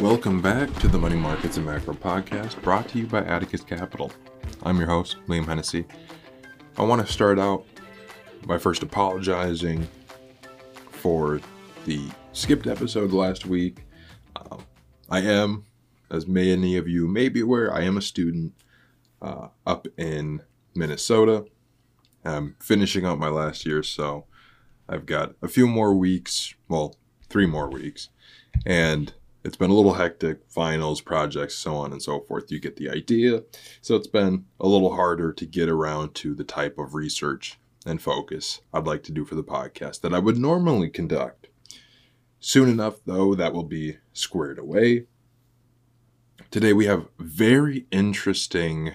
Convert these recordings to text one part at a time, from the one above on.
Welcome back to the Money Markets and Macro podcast brought to you by Atticus Capital. I'm your host, Liam Hennessy. I want to start out by first apologizing for the skipped episode last week. Um, I am, as many of you may be aware, I am a student uh, up in Minnesota. I'm finishing up my last year, so I've got a few more weeks, well, three more weeks, and it's been a little hectic finals projects so on and so forth. You get the idea. So it's been a little harder to get around to the type of research and focus i'd like to do for the podcast that i would normally conduct. Soon enough though that will be squared away. Today we have very interesting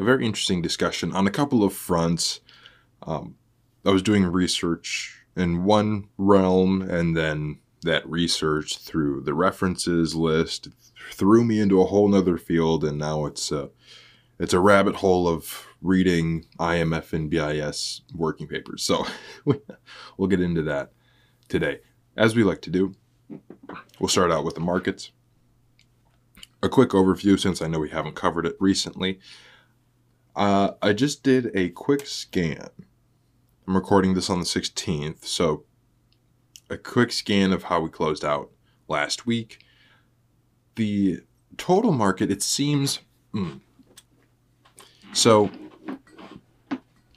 a very interesting discussion on a couple of fronts um, i was doing research in one realm and then that research through the references list threw me into a whole nother field and now it's a it's a rabbit hole of reading IMF and BIS working papers. So we'll get into that today. As we like to do, we'll start out with the markets. A quick overview since I know we haven't covered it recently. Uh, I just did a quick scan. I'm recording this on the 16th, so a quick scan of how we closed out last week. The total market, it seems. Mm. So,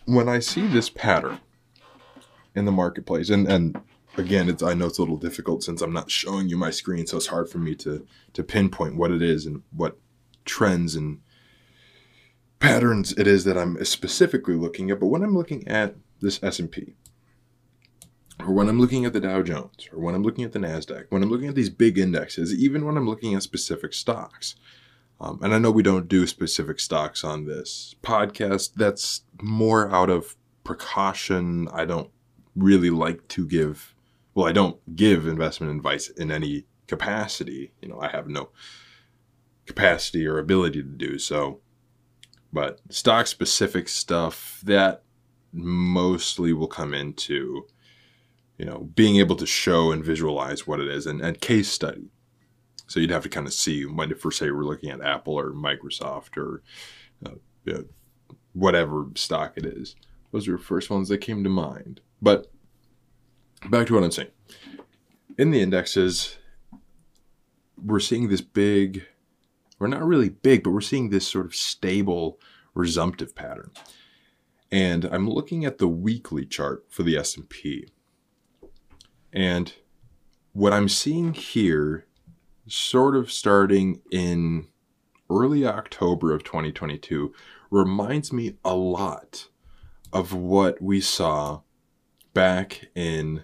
when I see this pattern in the marketplace, and, and again, it's I know it's a little difficult since I'm not showing you my screen, so it's hard for me to to pinpoint what it is and what trends and patterns it is that I'm specifically looking at. But when I'm looking at this S&P, or when I'm looking at the Dow Jones, or when I'm looking at the NASDAQ, when I'm looking at these big indexes, even when I'm looking at specific stocks. Um, and I know we don't do specific stocks on this podcast. That's more out of precaution. I don't really like to give, well, I don't give investment advice in any capacity. You know, I have no capacity or ability to do so. But stock specific stuff, that mostly will come into you know, being able to show and visualize what it is and, and case study. So you'd have to kind of see when, if we're say we're looking at Apple or Microsoft or uh, you know, whatever stock it is. Those are the first ones that came to mind. But back to what I'm saying. In the indexes, we're seeing this big, we're not really big, but we're seeing this sort of stable resumptive pattern. And I'm looking at the weekly chart for the S&P. And what I'm seeing here, sort of starting in early October of 2022, reminds me a lot of what we saw back in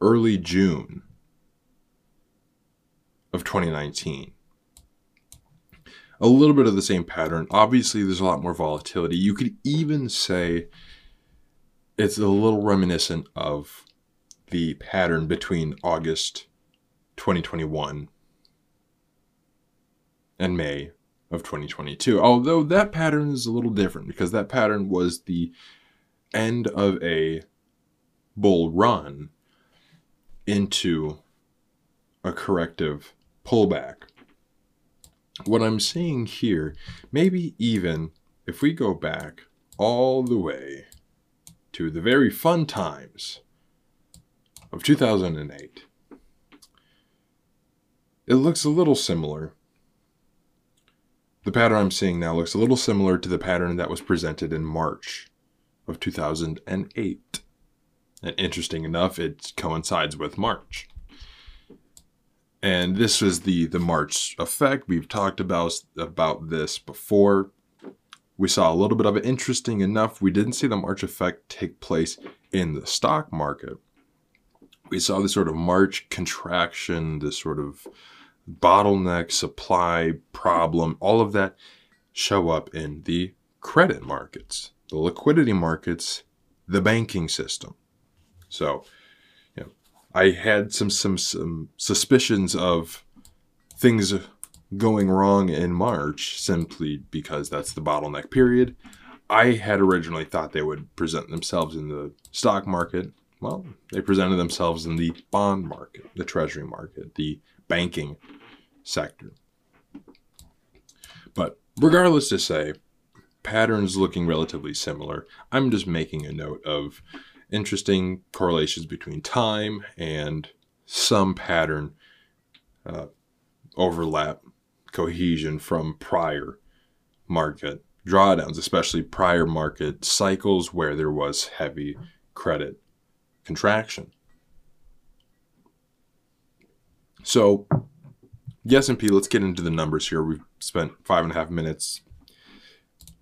early June of 2019. A little bit of the same pattern. Obviously, there's a lot more volatility. You could even say it's a little reminiscent of the pattern between August 2021 and May of 2022. Although that pattern is a little different because that pattern was the end of a bull run into a corrective pullback. What I'm seeing here, maybe even if we go back all the way to the very fun times of 2008. It looks a little similar. The pattern I'm seeing now looks a little similar to the pattern that was presented in March of 2008. And interesting enough, it coincides with March. And this was the the March effect. We've talked about about this before. We saw a little bit of it. Interesting enough, we didn't see the March effect take place in the stock market. We saw this sort of March contraction, this sort of bottleneck supply problem, all of that show up in the credit markets, the liquidity markets, the banking system. So, I had some some some suspicions of things going wrong in March simply because that's the bottleneck period. I had originally thought they would present themselves in the stock market. Well, they presented themselves in the bond market, the treasury market, the banking sector. But regardless to say, patterns looking relatively similar. I'm just making a note of interesting correlations between time and some pattern uh, overlap cohesion from prior market drawdowns, especially prior market cycles where there was heavy credit contraction. So, the S&P, let's get into the numbers here. We've spent five and a half minutes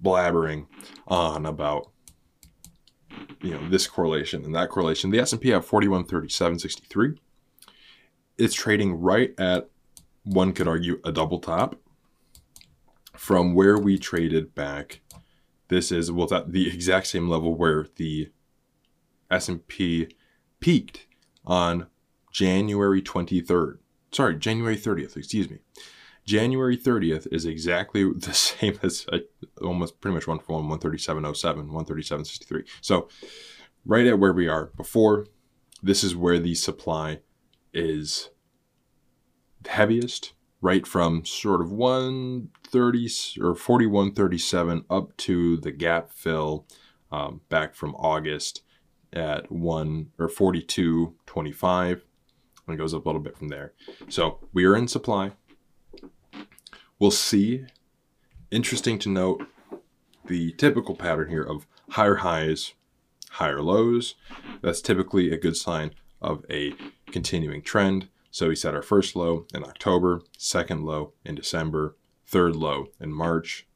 blabbering on about you know this correlation and that correlation. The S&P at 4137.63. It's trading right at one could argue a double top from where we traded back. This is well at the exact same level where the S&P peaked on January 23rd. Sorry, January 30th, excuse me. January 30th is exactly the same as almost pretty much one for one, 137.07, 137.63. So right at where we are before, this is where the supply is heaviest, right from sort of 130 or 41.37 up to the gap fill um, back from August at 1 or 42.25 and it goes up a little bit from there. So we are in supply. We'll see. Interesting to note the typical pattern here of higher highs, higher lows. That's typically a good sign of a continuing trend. So we set our first low in October, second low in December, third low in March,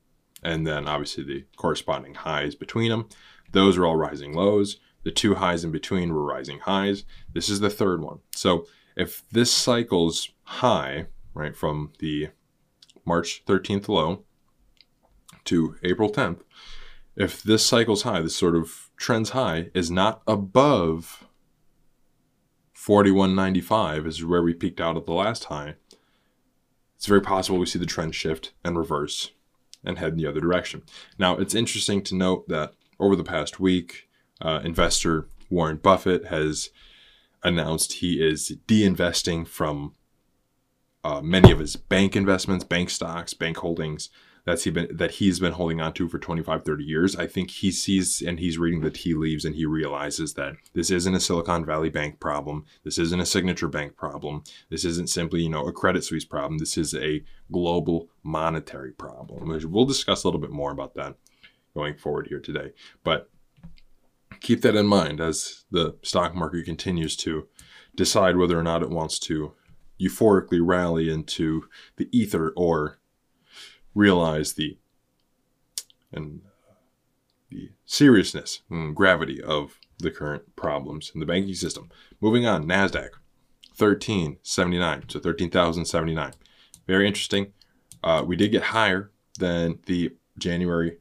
and then obviously the corresponding highs between them. Those are all rising lows. The two highs in between were rising highs. This is the third one. So if this cycle's high, right, from the March 13th low to April 10th, if this cycle's high, this sort of trend's high, is not above 41.95 is where we peaked out at the last high, it's very possible we see the trend shift and reverse and head in the other direction. Now, it's interesting to note that over the past week, uh, investor Warren Buffett has announced he is de-investing from uh, many of his bank investments, bank stocks, bank holdings that's he been that he's been holding on to for 25 30 years. I think he sees and he's reading the tea leaves and he realizes that this isn't a silicon valley bank problem. This isn't a signature bank problem. This isn't simply you know a credit suisse problem. This is a global monetary problem we'll discuss a little bit more about that going forward here today. But keep that in mind as the stock market continues to decide whether or not it wants to euphorically rally into the ether or realize the and the seriousness and gravity of the current problems in the banking system. Moving on, Nasdaq, thirteen seventy nine, so thirteen thousand seventy nine. Very interesting. Uh, we did get higher than the January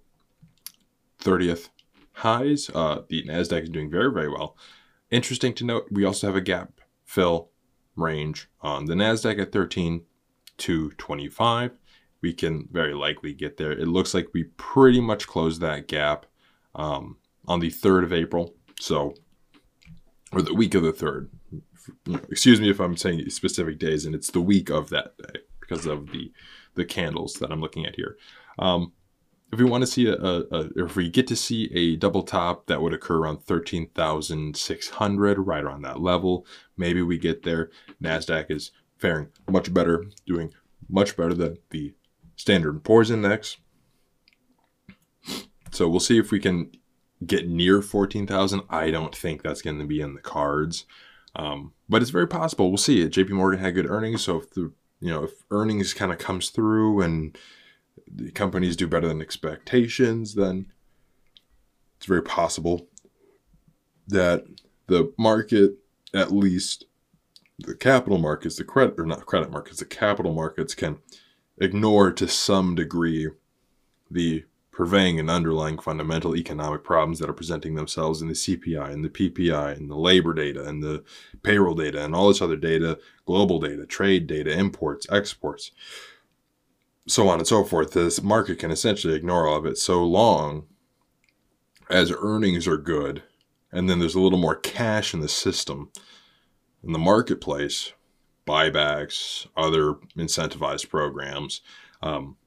thirtieth highs. Uh, the Nasdaq is doing very very well. Interesting to note, we also have a gap fill range on the Nasdaq at 13 to 25. We can very likely get there. It looks like we pretty much closed that gap um, on the 3rd of April. So, or the week of the 3rd. Excuse me if I'm saying specific days, and it's the week of that day because of the the candles that I'm looking at here. Um, if we want to see a, a, if we get to see a double top that would occur around 13,600 right around that level. Maybe we get there. Nasdaq is faring much better doing much better than the standard poor's index. So we'll see if we can get near 14,000 i don't think that's going to be in the cards. Um, but it's very possible. We'll see. Jp morgan had good earnings so if the you know if earnings kind of comes through and the companies do better than expectations, then it's very possible that the market, at least the capital markets, the credit or not credit markets, the capital markets can ignore to some degree the purveying and underlying fundamental economic problems that are presenting themselves in the CPI and the PPI and the labor data and the payroll data and all this other data, global data, trade data, imports, exports so on and so forth. This market can essentially ignore all of it so long as earnings are good and then there's a little more cash in the system in the marketplace buybacks other incentivized programs. Um,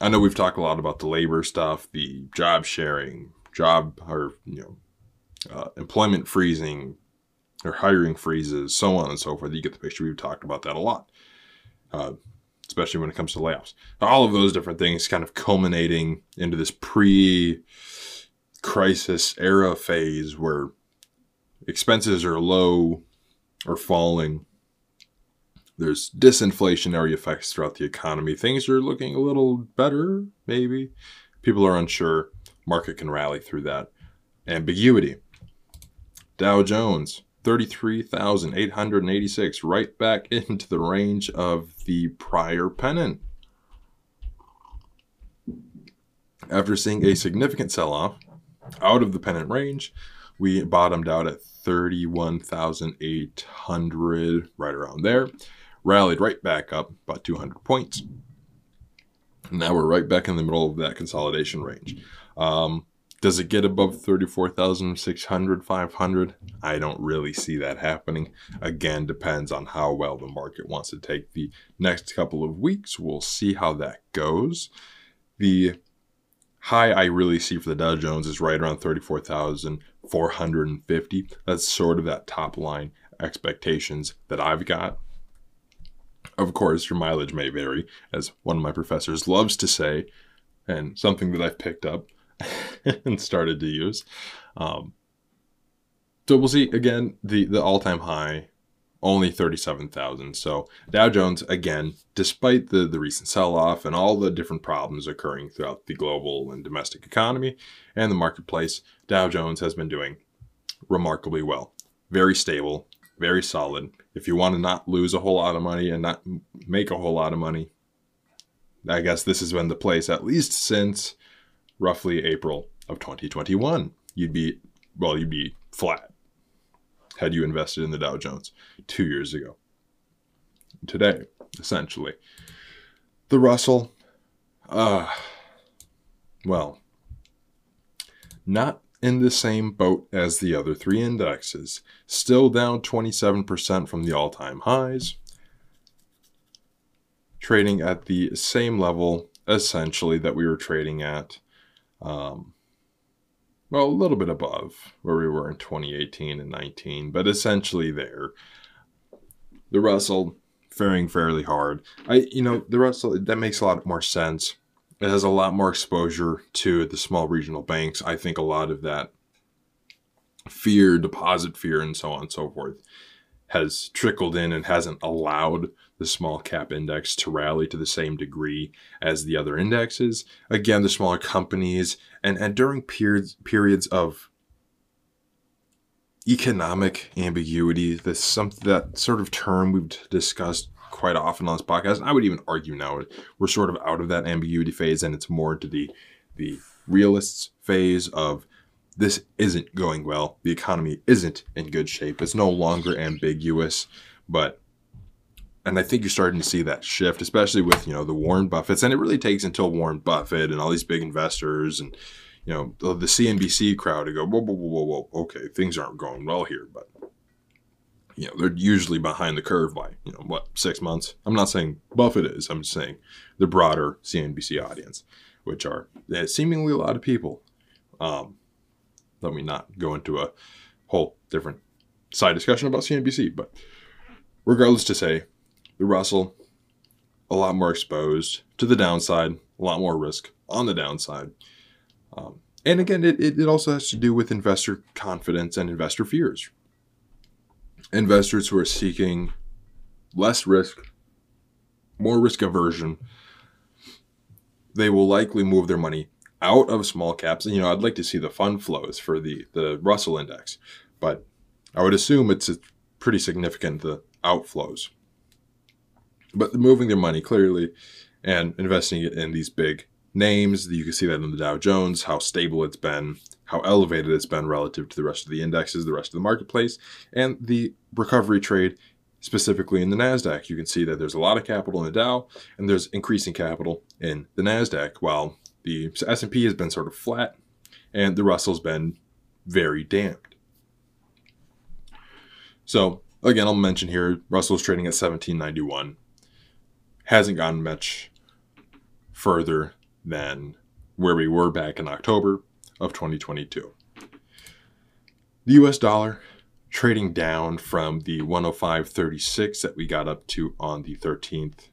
i know we've talked a lot about the labor stuff the job sharing job or you know uh, employment freezing or hiring freezes so on and so forth. You get the picture. We've talked about that a lot. Uh, especially when it comes to layoffs all of those different things kind of culminating into this pre crisis era phase where expenses are low or falling. There's disinflationary effects throughout the economy. Things are looking a little better, maybe. People are unsure. Market can rally through that. Ambiguity. Dow Jones, 33,886, right back into the range of the prior pennant. After seeing a significant sell off, out of the pennant range. We bottomed out at 31,800, right around there. Rallied right back up about 200 points. Now we're right back in the middle of that consolidation range. Um, does it get above 34,600, 500? I don't really see that happening. Again, depends on how well the market wants to take the next couple of weeks. We'll see how that goes. The high I really see for the Dow Jones is right around 34,450. That's sort of that top line expectations that I've got. Of course, your mileage may vary, as one of my professors loves to say, and something that I've picked up and started to use. Um, so we'll see again the the all time high only 37,000. So Dow Jones, again, despite the, the recent sell off and all the different problems occurring throughout the global and domestic economy and the marketplace, Dow Jones has been doing remarkably well. Very stable, very solid. If you want to not lose a whole lot of money and not make a whole lot of money, I guess this has been the place, at least since roughly April of 2021. You'd be, well, you'd be flat had you invested in the Dow Jones two years ago. Today, essentially. The Russell, uh, well, not in the same boat as the other three indexes, still down 27% from the all time highs, trading at the same level essentially that we were trading at um, well, a little bit above where we were in 2018 and 19, but essentially there. The Russell faring fairly hard. I, you know, the Russell that makes a lot more sense. It has a lot more exposure to the small regional banks. I think a lot of that fear, deposit fear, and so on and so forth has trickled in and hasn't allowed the small cap index to rally to the same degree as the other indexes. Again, the smaller companies and, and during periods periods of economic ambiguity, this some that sort of term we've discussed quite often on this podcast. I would even argue now we're sort of out of that ambiguity phase and it's more into the the realists phase of this isn't going well. The economy isn't in good shape. It's no longer ambiguous, but and I think you're starting to see that shift, especially with you know the Warren Buffetts, and it really takes until Warren Buffett and all these big investors and you know the, the CNBC crowd to go whoa whoa whoa whoa whoa okay things aren't going well here, but you know they're usually behind the curve by you know what six months. I'm not saying Buffett is. I'm just saying the broader CNBC audience, which are seemingly a lot of people. Um, let me not go into a whole different side discussion about CNBC, but regardless to say Russell, a lot more exposed to the downside, a lot more risk on the downside. Um, and again, it, it also has to do with investor confidence and investor fears. Investors who are seeking less risk, more risk aversion, they will likely move their money out of small caps. And, you know, I'd like to see the fund flows for the, the Russell index, but I would assume it's pretty significant, the outflows but moving their money clearly and investing it in these big names. You can see that in the Dow Jones, how stable it's been, how elevated it's been relative to the rest of the indexes, the rest of the marketplace, and the recovery trade specifically in the Nasdaq. You can see that there's a lot of capital in the Dow, and there's increasing capital in the Nasdaq, while the S&P has been sort of flat, and the Russell's been very damped. So again, I'll mention here Russell's trading at 1791. Hasn't gone much further than where we were back in October of 2022. The US dollar trading down from the 105.36 that we got up to on the 13th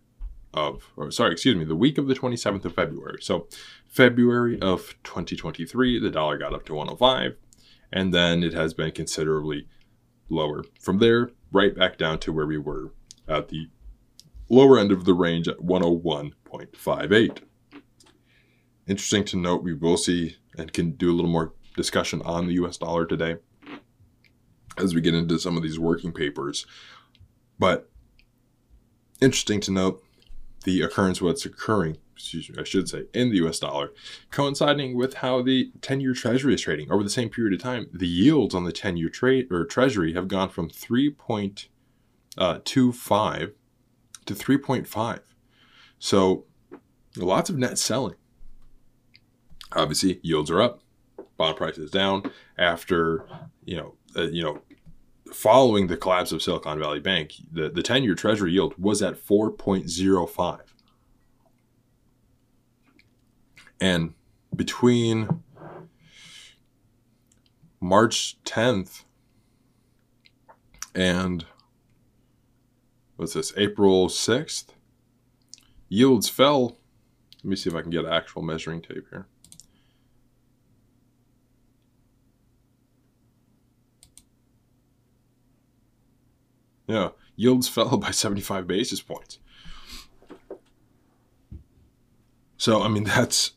of, or sorry, excuse me, the week of the 27th of February. So, February of 2023, the dollar got up to 105, and then it has been considerably lower. From there, right back down to where we were at the lower end of the range at 101.58. Interesting to note, we will see and can do a little more discussion on the US dollar today as we get into some of these working papers. But interesting to note the occurrence what's occurring, excuse me, I should say, in the US dollar, coinciding with how the 10 year treasury is trading. Over the same period of time, the yields on the 10 year trade or treasury have gone from 3.25 uh, to 3.5. So lots of net selling. Obviously, yields are up, bond prices down after, you know, uh, you know, following the collapse of Silicon Valley Bank, the, the 10 year treasury yield was at 4.05. And between March 10th and what's this, April 6th, yields fell. Let me see if I can get actual measuring tape here. Yeah, yields fell by 75 basis points. So, I mean, that's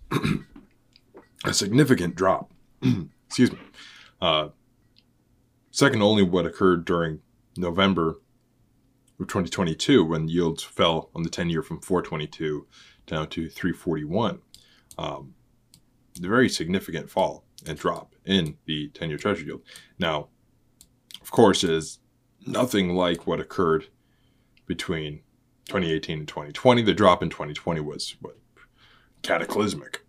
a significant drop. Excuse me. Uh, second only what occurred during November of 2022 when yields fell on the 10 year from 422 down to 341. Um, a very significant fall and drop in the 10 year treasury yield. Now, of course, as nothing like what occurred between 2018 and 2020. The drop in 2020 was what cataclysmic.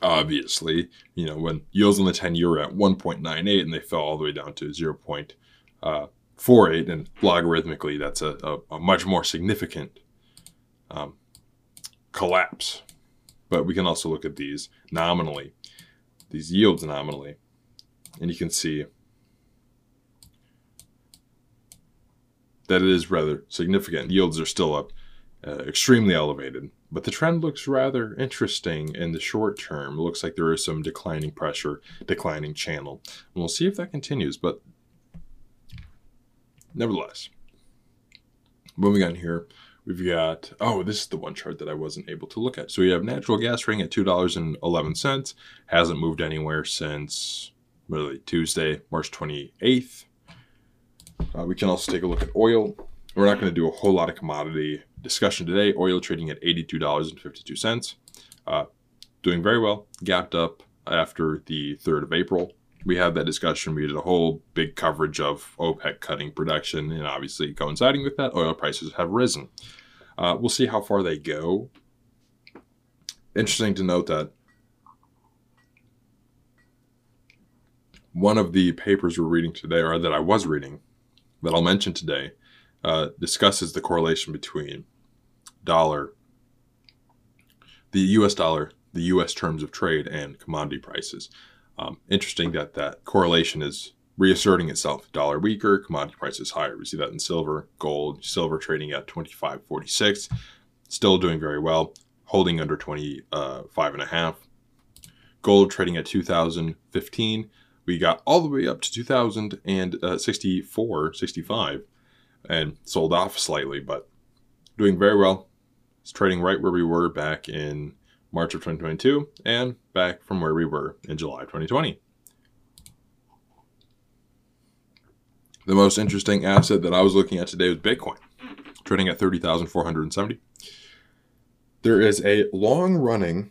Obviously, you know, when yields on the 10 year were at 1.98 and they fell all the way down to 0.48, uh, and logarithmically, that's a, a, a much more significant um, collapse. But we can also look at these nominally, these yields nominally, and you can see that it is rather significant. Yields are still up uh, extremely elevated, but the trend looks rather interesting in the short term. It looks like there is some declining pressure, declining channel. And we'll see if that continues, but nevertheless, moving on here, we've got, oh, this is the one chart that I wasn't able to look at. So we have natural gas ring at $2.11, hasn't moved anywhere since really Tuesday, March 28th. Uh, we can also take a look at oil. We're not going to do a whole lot of commodity discussion today. Oil trading at $82.52. Uh, doing very well, gapped up after the 3rd of April. We had that discussion. We did a whole big coverage of OPEC cutting production, and obviously, coinciding with that, oil prices have risen. Uh, we'll see how far they go. Interesting to note that one of the papers we're reading today, or that I was reading, that I'll mention today uh, discusses the correlation between dollar, the U.S. dollar, the U.S. terms of trade, and commodity prices. Um, interesting that that correlation is reasserting itself. Dollar weaker, commodity prices higher. We see that in silver, gold, silver trading at 25.46, still doing very well, holding under 25 uh, and a half. Gold trading at 2015 we got all the way up to 2064, uh, 65, and sold off slightly, but doing very well. It's trading right where we were back in March of 2022 and back from where we were in July 2020. The most interesting asset that I was looking at today was Bitcoin, trading at 30,470. There is a long running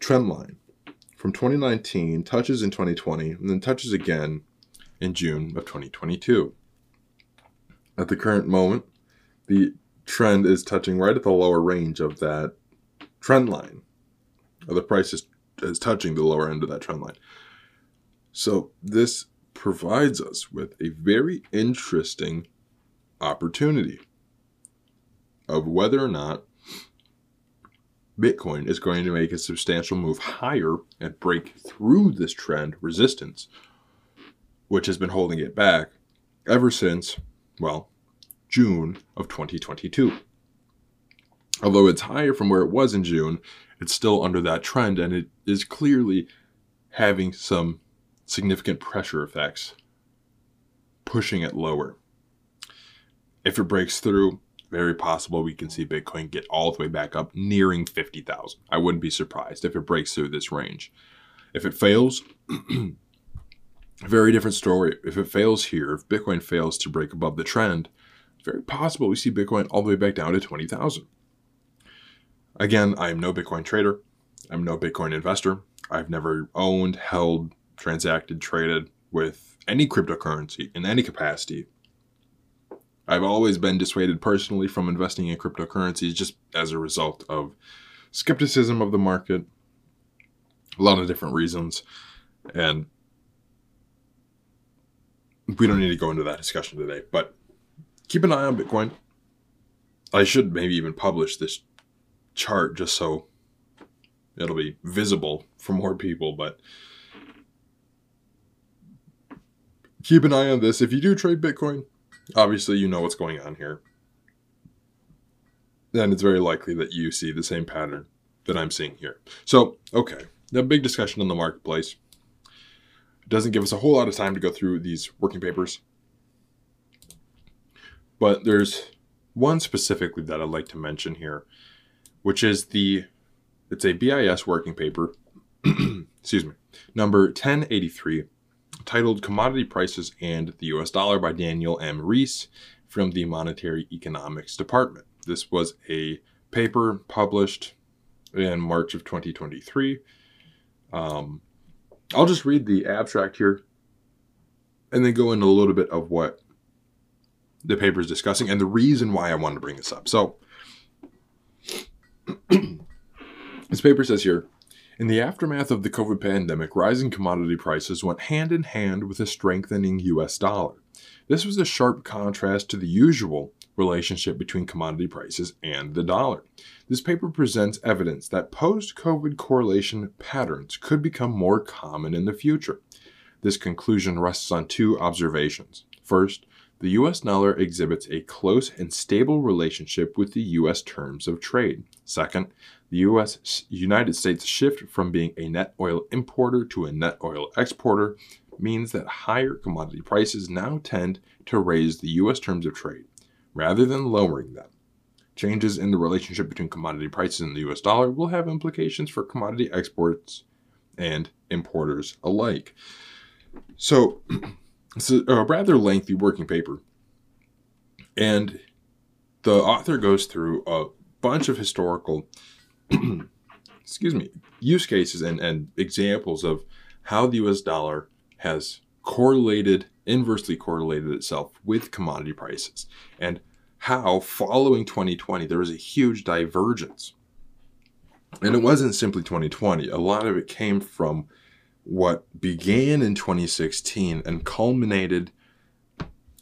trend line from 2019, touches in 2020, and then touches again in June of 2022. at the current moment, the trend is touching right at the lower range of that trend line. The price is, is touching the lower end of that trend line. So this provides us with a very interesting opportunity of whether or not Bitcoin is going to make a substantial move higher and break through this trend resistance, which has been holding it back ever since, well, June of 2022. Although it's higher from where it was in June, it's still under that trend and it is clearly having some significant pressure effects, pushing it lower. If it breaks through, very possible we can see Bitcoin get all the way back up nearing 50,000. I wouldn't be surprised if it breaks through this range. If it fails, very different story. If it fails here, if Bitcoin fails to break above the trend, very possible we see Bitcoin all the way back down to 20,000. Again, I am no Bitcoin trader. I'm no Bitcoin investor. I've never owned, held, transacted, traded with any cryptocurrency in any capacity I've always been dissuaded personally from investing in cryptocurrencies just as a result of skepticism of the market, a lot of different reasons, and we don't need to go into that discussion today. But keep an eye on Bitcoin. I should maybe even publish this chart just so it'll be visible for more people, but keep an eye on this. If you do trade Bitcoin, obviously you know what's going on here. Then it's very likely that you see the same pattern that I'm seeing here. So, okay, the big discussion in the marketplace. Doesn't give us a whole lot of time to go through these working papers. But there's one specifically that I'd like to mention here, which is the it's a BIS working paper, excuse me, number 1083 titled Commodity Prices and the US Dollar by Daniel M. Rees from the Monetary Economics Department. This was a paper published in March of 2023. Um, I'll just read the abstract here and then go into a little bit of what the paper is discussing and the reason why I wanted to bring this up. So, this paper says here in the aftermath of the COVID pandemic, rising commodity prices went hand in hand with a strengthening US dollar. This was a sharp contrast to the usual relationship between commodity prices and the dollar. This paper presents evidence that post COVID correlation patterns could become more common in the future. This conclusion rests on two observations. First, the US dollar exhibits a close and stable relationship with the US terms of trade. Second, the US United States shift from being a net oil importer to a net oil exporter means that higher commodity prices now tend to raise the US terms of trade rather than lowering them. Changes in the relationship between commodity prices and the US dollar will have implications for commodity exports and importers alike. So, it's a, rather lengthy working paper. And the author goes through a bunch of historical excuse me, use cases and, and examples of how the US dollar has correlated, inversely correlated itself with commodity prices, and how following 2020 there was a huge divergence. And it wasn't simply 2020, a lot of it came from what began in 2016 and culminated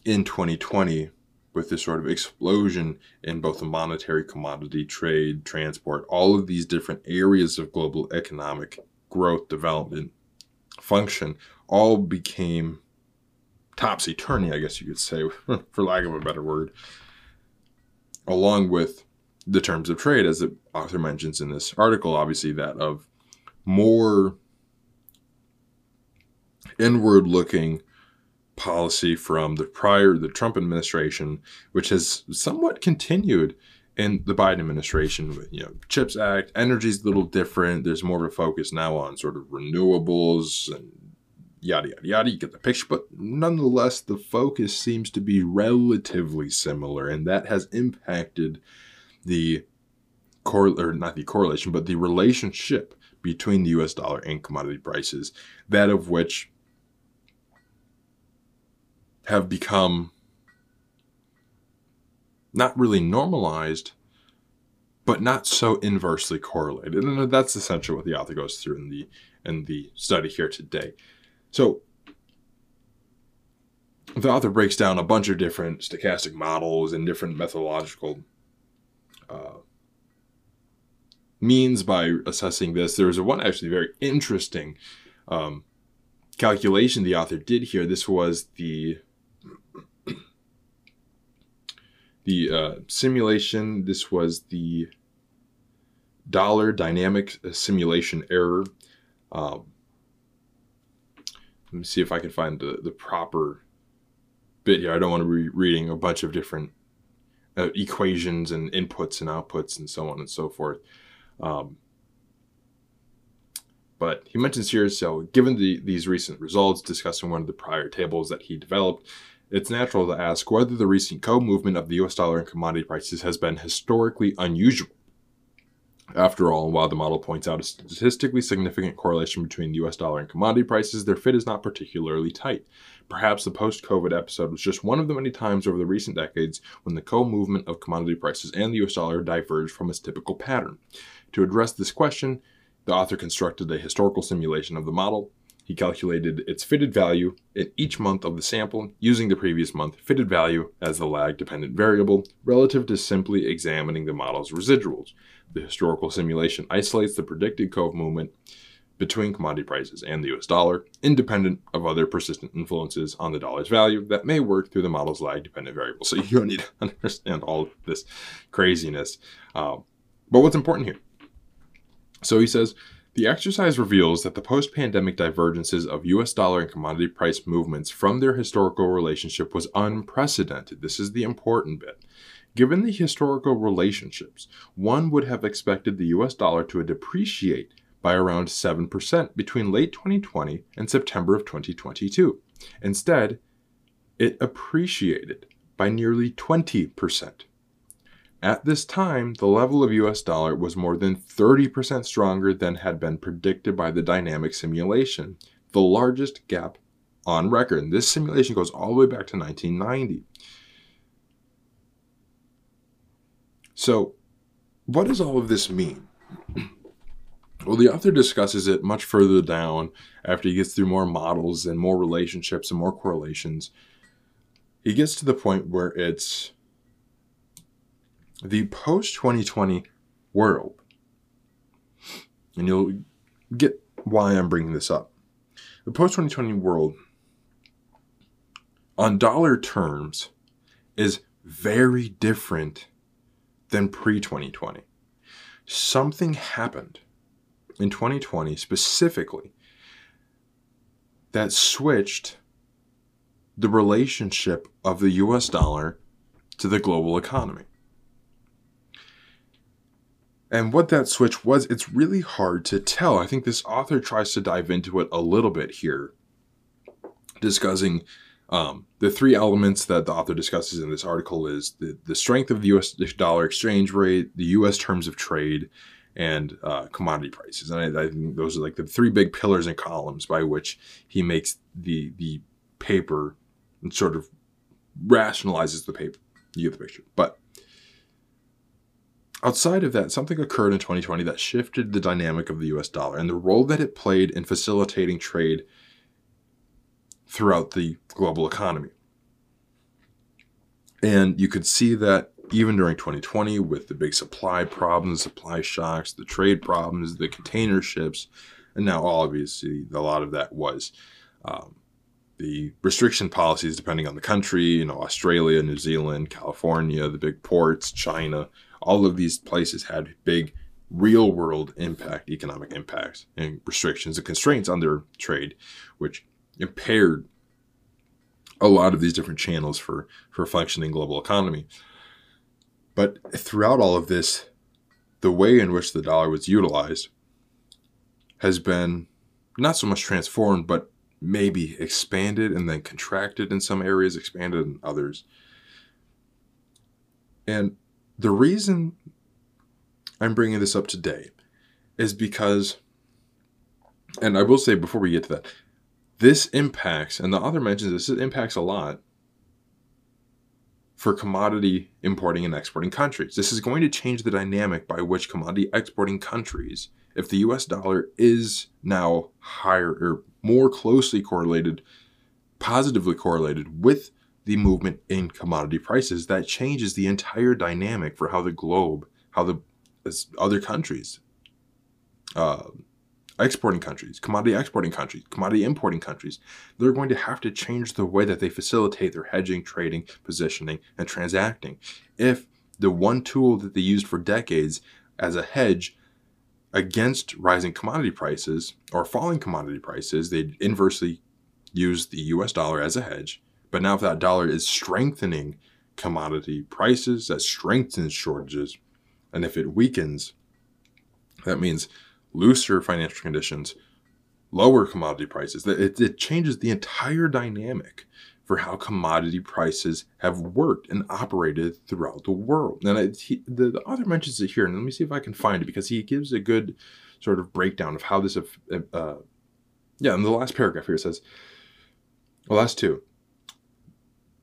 in 2020 with this sort of explosion in both the monetary commodity trade, transport, all of these different areas of global economic growth, development, function, all became topsy turvy, I guess you could say, for lack of a better word, along with the terms of trade, as the author mentions in this article, obviously, that of more inward looking policy from the prior the Trump administration, which has somewhat continued in the Biden administration. You know, Chips Act, energy's a little different. There's more of a focus now on sort of renewables and yada yada yada. You get the picture, but nonetheless, the focus seems to be relatively similar, and that has impacted the cor or not the correlation, but the relationship between the U.S. dollar and commodity prices. That of which have become not really normalized, but not so inversely correlated. And that's essentially what the author goes through in the in the study here today. So the author breaks down a bunch of different stochastic models and different methodological uh, means by assessing this. There's one actually very interesting um, calculation the author did here. This was the the uh, simulation. This was the dollar dynamic simulation error. Um, let me see if I can find the, the proper bit here. I don't want to be reading a bunch of different uh, equations and inputs and outputs and so on and so forth. Um, but he mentions here so, given the, these recent results, discussing one of the prior tables that he developed, it's natural to ask whether the recent co movement of the US dollar and commodity prices has been historically unusual. After all, while the model points out a statistically significant correlation between the US dollar and commodity prices, their fit is not particularly tight. Perhaps the post COVID episode was just one of the many times over the recent decades when the co movement of commodity prices and the US dollar diverged from its typical pattern. To address this question, the author constructed a historical simulation of the model. He calculated its fitted value in each month of the sample using the previous month fitted value as the lag dependent variable relative to simply examining the model's residuals. The historical simulation isolates the predicted co movement between commodity prices and the US dollar, independent of other persistent influences on the dollar's value that may work through the model's lag dependent variable. So you don't need to understand all this craziness. Um, but what's important here? So he says the exercise reveals that the post pandemic divergences of US dollar and commodity price movements from their historical relationship was unprecedented. This is the important bit. Given the historical relationships, one would have expected the US dollar to depreciate by around 7% between late 2020 and September of 2022. Instead, it appreciated by nearly 20%. At this time, the level of US dollar was more than 30% stronger than had been predicted by the dynamic simulation, the largest gap on record. And this simulation goes all the way back to 1990. So, what does all of this mean? Well, the author discusses it much further down after he gets through more models and more relationships and more correlations. He gets to the point where it's the post 2020 world, and you'll get why I'm bringing this up. The post 2020 world, on dollar terms, is very different than pre 2020. Something happened in 2020 specifically that switched the relationship of the US dollar to the global economy. And what that switch was, it's really hard to tell. I think this author tries to dive into it a little bit here, discussing um, the three elements that the author discusses in this article is the, the strength of the U.S. dollar exchange rate, the U.S. terms of trade, and uh, commodity prices. And I, I, think those are like the three big pillars and columns by which he makes the the paper and sort of rationalizes the paper. You get the picture. But Outside of that, something occurred in 2020 that shifted the dynamic of the US dollar and the role that it played in facilitating trade throughout the global economy. And you could see that even during 2020 with the big supply problems, supply shocks, the trade problems, the container ships, and now obviously a lot of that was um, the restriction policies depending on the country, you know, Australia, New Zealand, California, the big ports, China, all of these places had big real world impact, economic impacts, and restrictions and constraints on their trade, which impaired a lot of these different channels for, for functioning global economy. But throughout all of this, the way in which the dollar was utilized has been not so much transformed, but maybe expanded and then contracted in some areas, expanded in others. And the reason I'm bringing this up today is because, and I will say before we get to that, this impacts, and the author mentions this, it impacts a lot for commodity importing and exporting countries. This is going to change the dynamic by which commodity exporting countries, if the US dollar is now higher or more closely correlated, positively correlated with the movement in commodity prices, that changes the entire dynamic for how the globe, how the other countries, uh, exporting countries, commodity exporting countries, commodity importing countries, they're going to have to change the way that they facilitate their hedging, trading, positioning, and transacting. If the one tool that they used for decades as a hedge against rising commodity prices or falling commodity prices, they'd inversely use the US dollar as a hedge. But now, if that dollar is strengthening commodity prices, that strengthens shortages. And if it weakens, that means looser financial conditions, lower commodity prices. It, it changes the entire dynamic for how commodity prices have worked and operated throughout the world. And it, he, the, the author mentions it here, and let me see if I can find it because he gives a good sort of breakdown of how this, uh, yeah, in the last paragraph here says, the last two.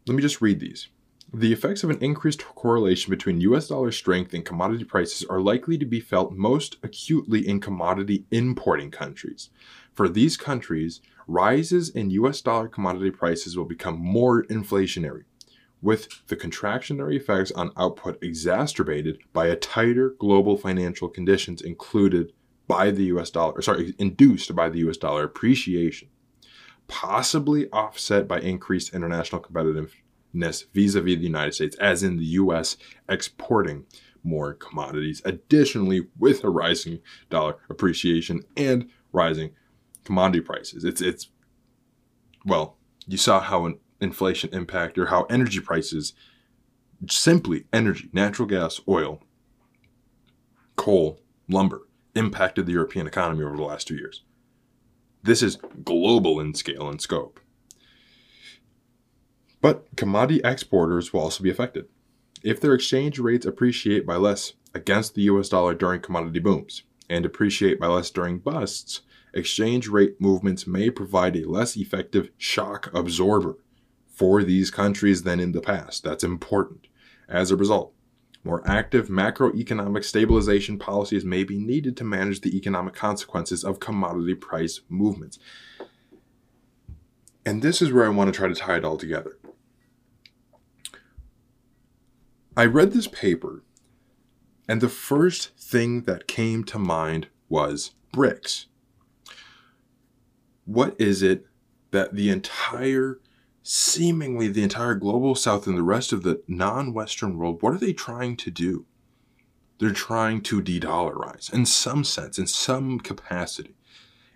Let me just read these. The effects of an increased correlation between US dollar strength and commodity prices are likely to be felt most acutely in commodity importing countries. For these countries, rises in US dollar commodity prices will become more inflationary, with the contractionary effects on output exacerbated by a tighter global financial conditions included by the US dollar, sorry, induced by the US dollar appreciation, possibly offset by increased international competitiveness vis-a-vis the United States, as in the U.S. exporting more commodities. Additionally, with a rising dollar appreciation and rising commodity prices, it's it's well, you saw how an inflation impact or how energy prices, simply energy, natural gas, oil, coal, lumber, impacted the European economy over the last two years. This is global in scale and scope. But commodity exporters will also be affected. If their exchange rates appreciate by less against the US dollar during commodity booms and appreciate by less during busts, exchange rate movements may provide a less effective shock absorber for these countries than in the past. That's important. As a result, more active macroeconomic stabilization policies may be needed to manage the economic consequences of commodity price movements. And this is where I want to try to tie it all together. I read this paper, and the first thing that came to mind was BRICS. What is it that the entire, seemingly the entire global south and the rest of the non Western world, what are they trying to do? They're trying to de dollarize in some sense, in some capacity.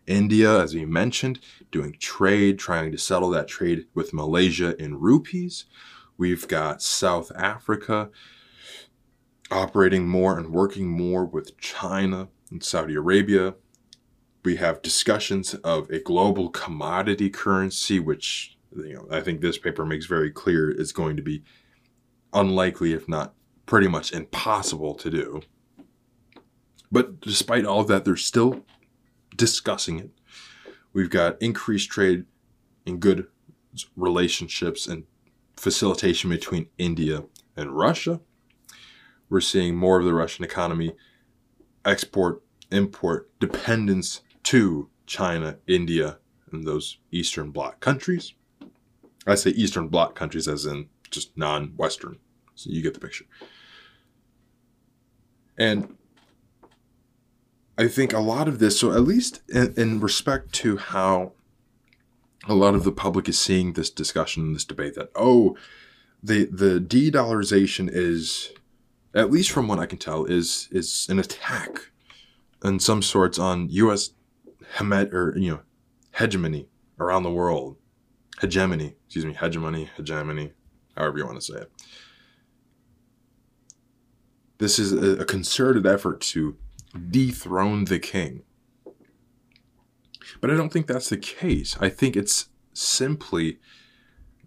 India, as we mentioned, doing trade, trying to settle that trade with Malaysia in rupees. We've got South Africa operating more and working more with China and Saudi Arabia. We have discussions of a global commodity currency, which you know I think this paper makes very clear it's going to be unlikely, if not pretty much impossible to do. But despite all of that, they're still discussing it. We've got increased trade and good relationships and facilitation between India and Russia. We're seeing more of the Russian economy export, import dependence to China, India, and those Eastern Bloc countries. I say Eastern Bloc countries as in just non Western. So you get the picture. And I think a lot of this, so at least in, in respect to how a lot of the public is seeing this discussion, and this debate that oh, the the de-dollarization is, at least from what I can tell, is is an attack, in some sorts on U.S. hemet or you know hegemony around the world, hegemony, excuse me, hegemony, hegemony, however you want to say it. This is a, concerted effort to dethrone the king but I don't think that's the case. I think it's simply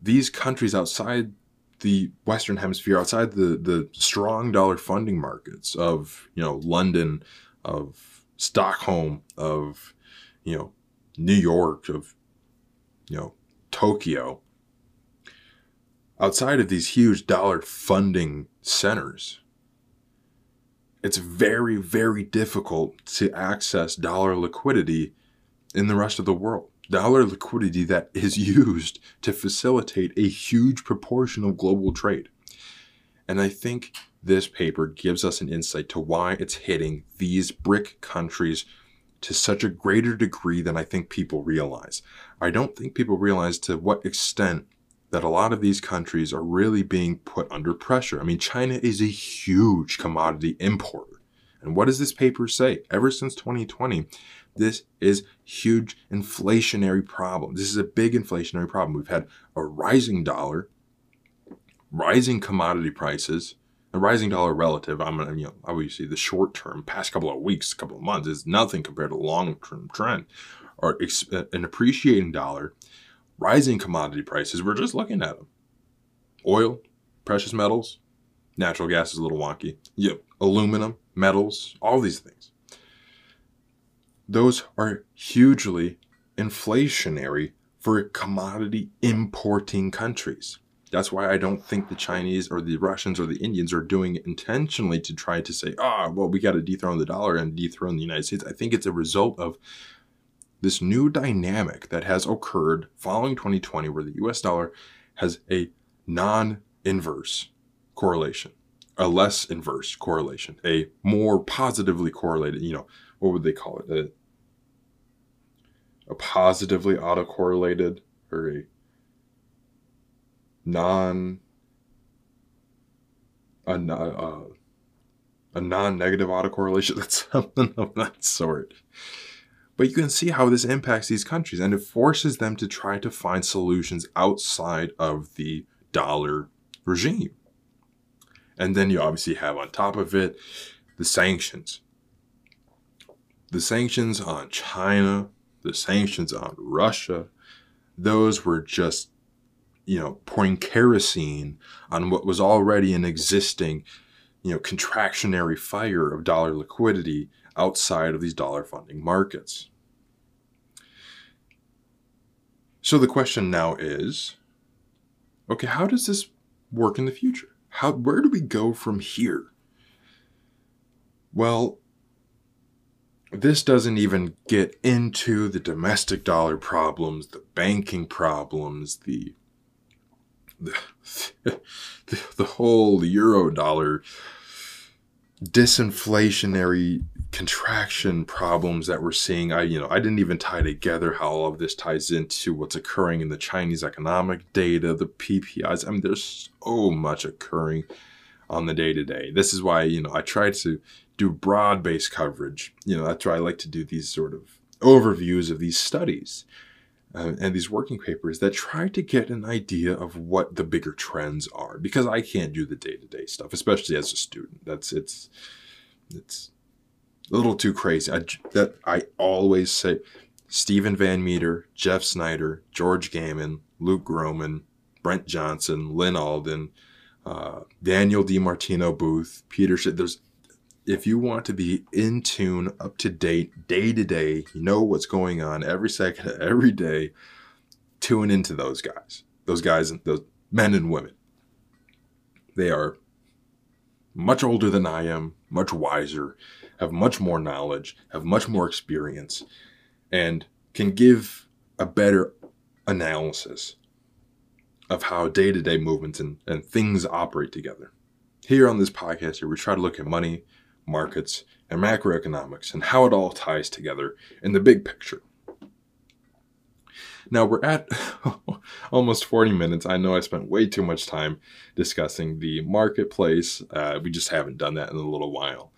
these countries outside the Western Hemisphere, outside the, the strong dollar funding markets of, you know, London, of Stockholm, of, you know, New York, of, you know, Tokyo, outside of these huge dollar funding centers, it's very, very difficult to access dollar liquidity in the rest of the world. Dollar liquidity that is used to facilitate a huge proportion of global trade. And I think this paper gives us an insight to why it's hitting these BRIC countries to such a greater degree than I think people realize. I don't think people realize to what extent that a lot of these countries are really being put under pressure. I mean, China is a huge commodity importer. And what does this paper say? Ever since 2020, this is huge inflationary problem. This is a big inflationary problem. We've had a rising dollar, rising commodity prices, a rising dollar relative. I'm you know obviously the short term, past couple of weeks, couple of months is nothing compared to long term trend, or uh, an appreciating dollar rising commodity prices, we're just looking at them. Oil, precious metals, natural gas is a little wonky. Yep, aluminum, metals, all these things. Those are hugely inflationary for commodity importing countries. That's why I don't think the Chinese or the Russians or the Indians are doing it intentionally to try to say, ah, oh, well, we got to dethrone the dollar and dethrone the United States. I think it's a result of this new dynamic that has occurred following 2020, where the US dollar has a non inverse correlation, a less inverse correlation, a more positively correlated, you know, what would they call it? A, a positively autocorrelated or a non a, a, a non-negative autocorrelation that's something of that sort but you can see how this impacts these countries and it forces them to try to find solutions outside of the dollar regime. And then you obviously have on top of it the sanctions. The sanctions on China, the sanctions on Russia, those were just, you know, pouring kerosene on what was already an existing, you know, contractionary fire of dollar liquidity outside of these dollar funding markets. So the question now is okay, how does this work in the future? How, where do we go from here? Well, this doesn't even get into the domestic dollar problems, the banking problems, the the, the, whole euro dollar disinflationary contraction problems that we're seeing. I you know i didn't even tie together how all of this ties into what's occurring in the chinese economic data the ppis i mean there's so much occurring on the day to day this is why you know i try to do broad based coverage. You know that's why i like to do these sort of overviews of these studies uh, and these working papers that try to get an idea of what the bigger trends are because i can't do the day to day stuff especially as a student that's it's it's a little too crazy. I, that I always say, Steven Van Metre, Jeff Snyder, George Gammon, Luke Gromen, Brent Johnson, Lyn Alden, uh, Danielle DiMartino Booth, Peter. There's if you want to be in tune, up to date, day to day, you know what's going on every second, every day. Tune into those guys, those guys, those men and women. They are much older than I am, much wiser, have much more knowledge, have much more experience, and can give a better analysis of how day to day movements and, and things operate together. Here on this podcast, here we try to look at money, markets, and macroeconomics and how it all ties together in the big picture. Now we're at almost 40 minutes. I know I spent way too much time discussing the marketplace. Uh, we just haven't done that in a little while.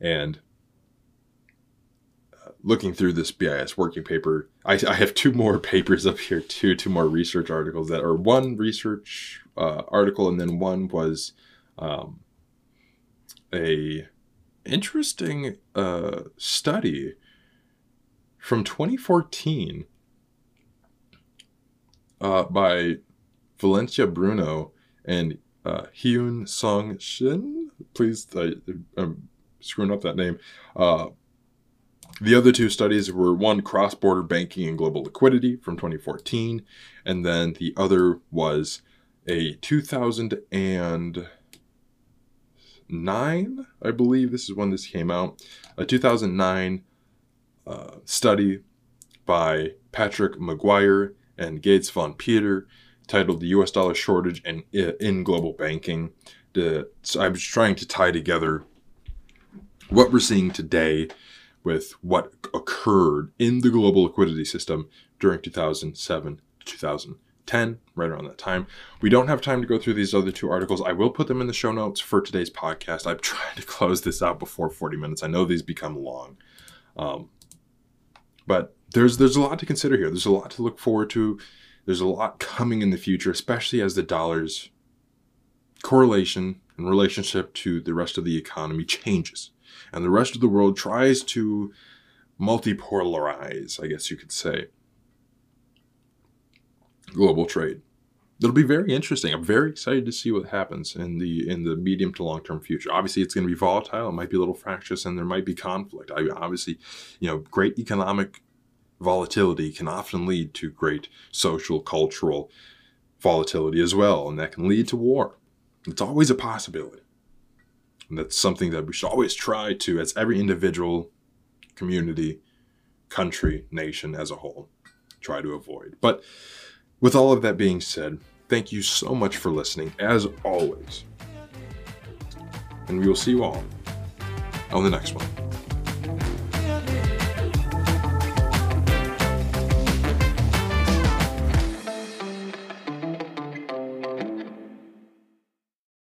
And uh, looking through this BIS working paper, I, I, have two more papers up here too, two more research articles that are one research uh, article and then one was um, a interesting uh, study from 2014 uh, by Valentina Bruno and uh, Hyun Song Shin. Please, I, am screwing up that name. Uh, the other two studies were one cross border banking and global liquidity from 2014, and then the other was a 2009, I believe this is when this came out, a 2009 uh, study by Patrick McGuire and Goetz von Peter titled The US Dollar Shortage and in Global Banking. To, so I was trying to tie together what we're seeing today with what occurred in the global liquidity system during 2007 to 2010, right around that time. We don't have time to go through these other two articles. I will put them in the show notes for today's podcast. I'm trying to close this out before 40 minutes. I know these become long. Um, but there's there's a lot to consider here. There's a lot to look forward to. There's a lot coming in the future, especially as the dollar's correlation and relationship to the rest of the economy changes. And the rest of the world tries to multipolarize, I guess you could say, global trade. It'll be very interesting. I'm very excited to see what happens in the in the medium to long term future. Obviously, it's going to be volatile. It might be a little fractious, and there might be conflict. I obviously, you know, great economic volatility can often lead to great social, cultural volatility as well, and that can lead to war. It's always a possibility. And that's something that we should always try to, as every individual, community, country, nation as a whole, try to avoid. But with all of that being said, thank you so much for listening, as always. And we will see you all on the next one.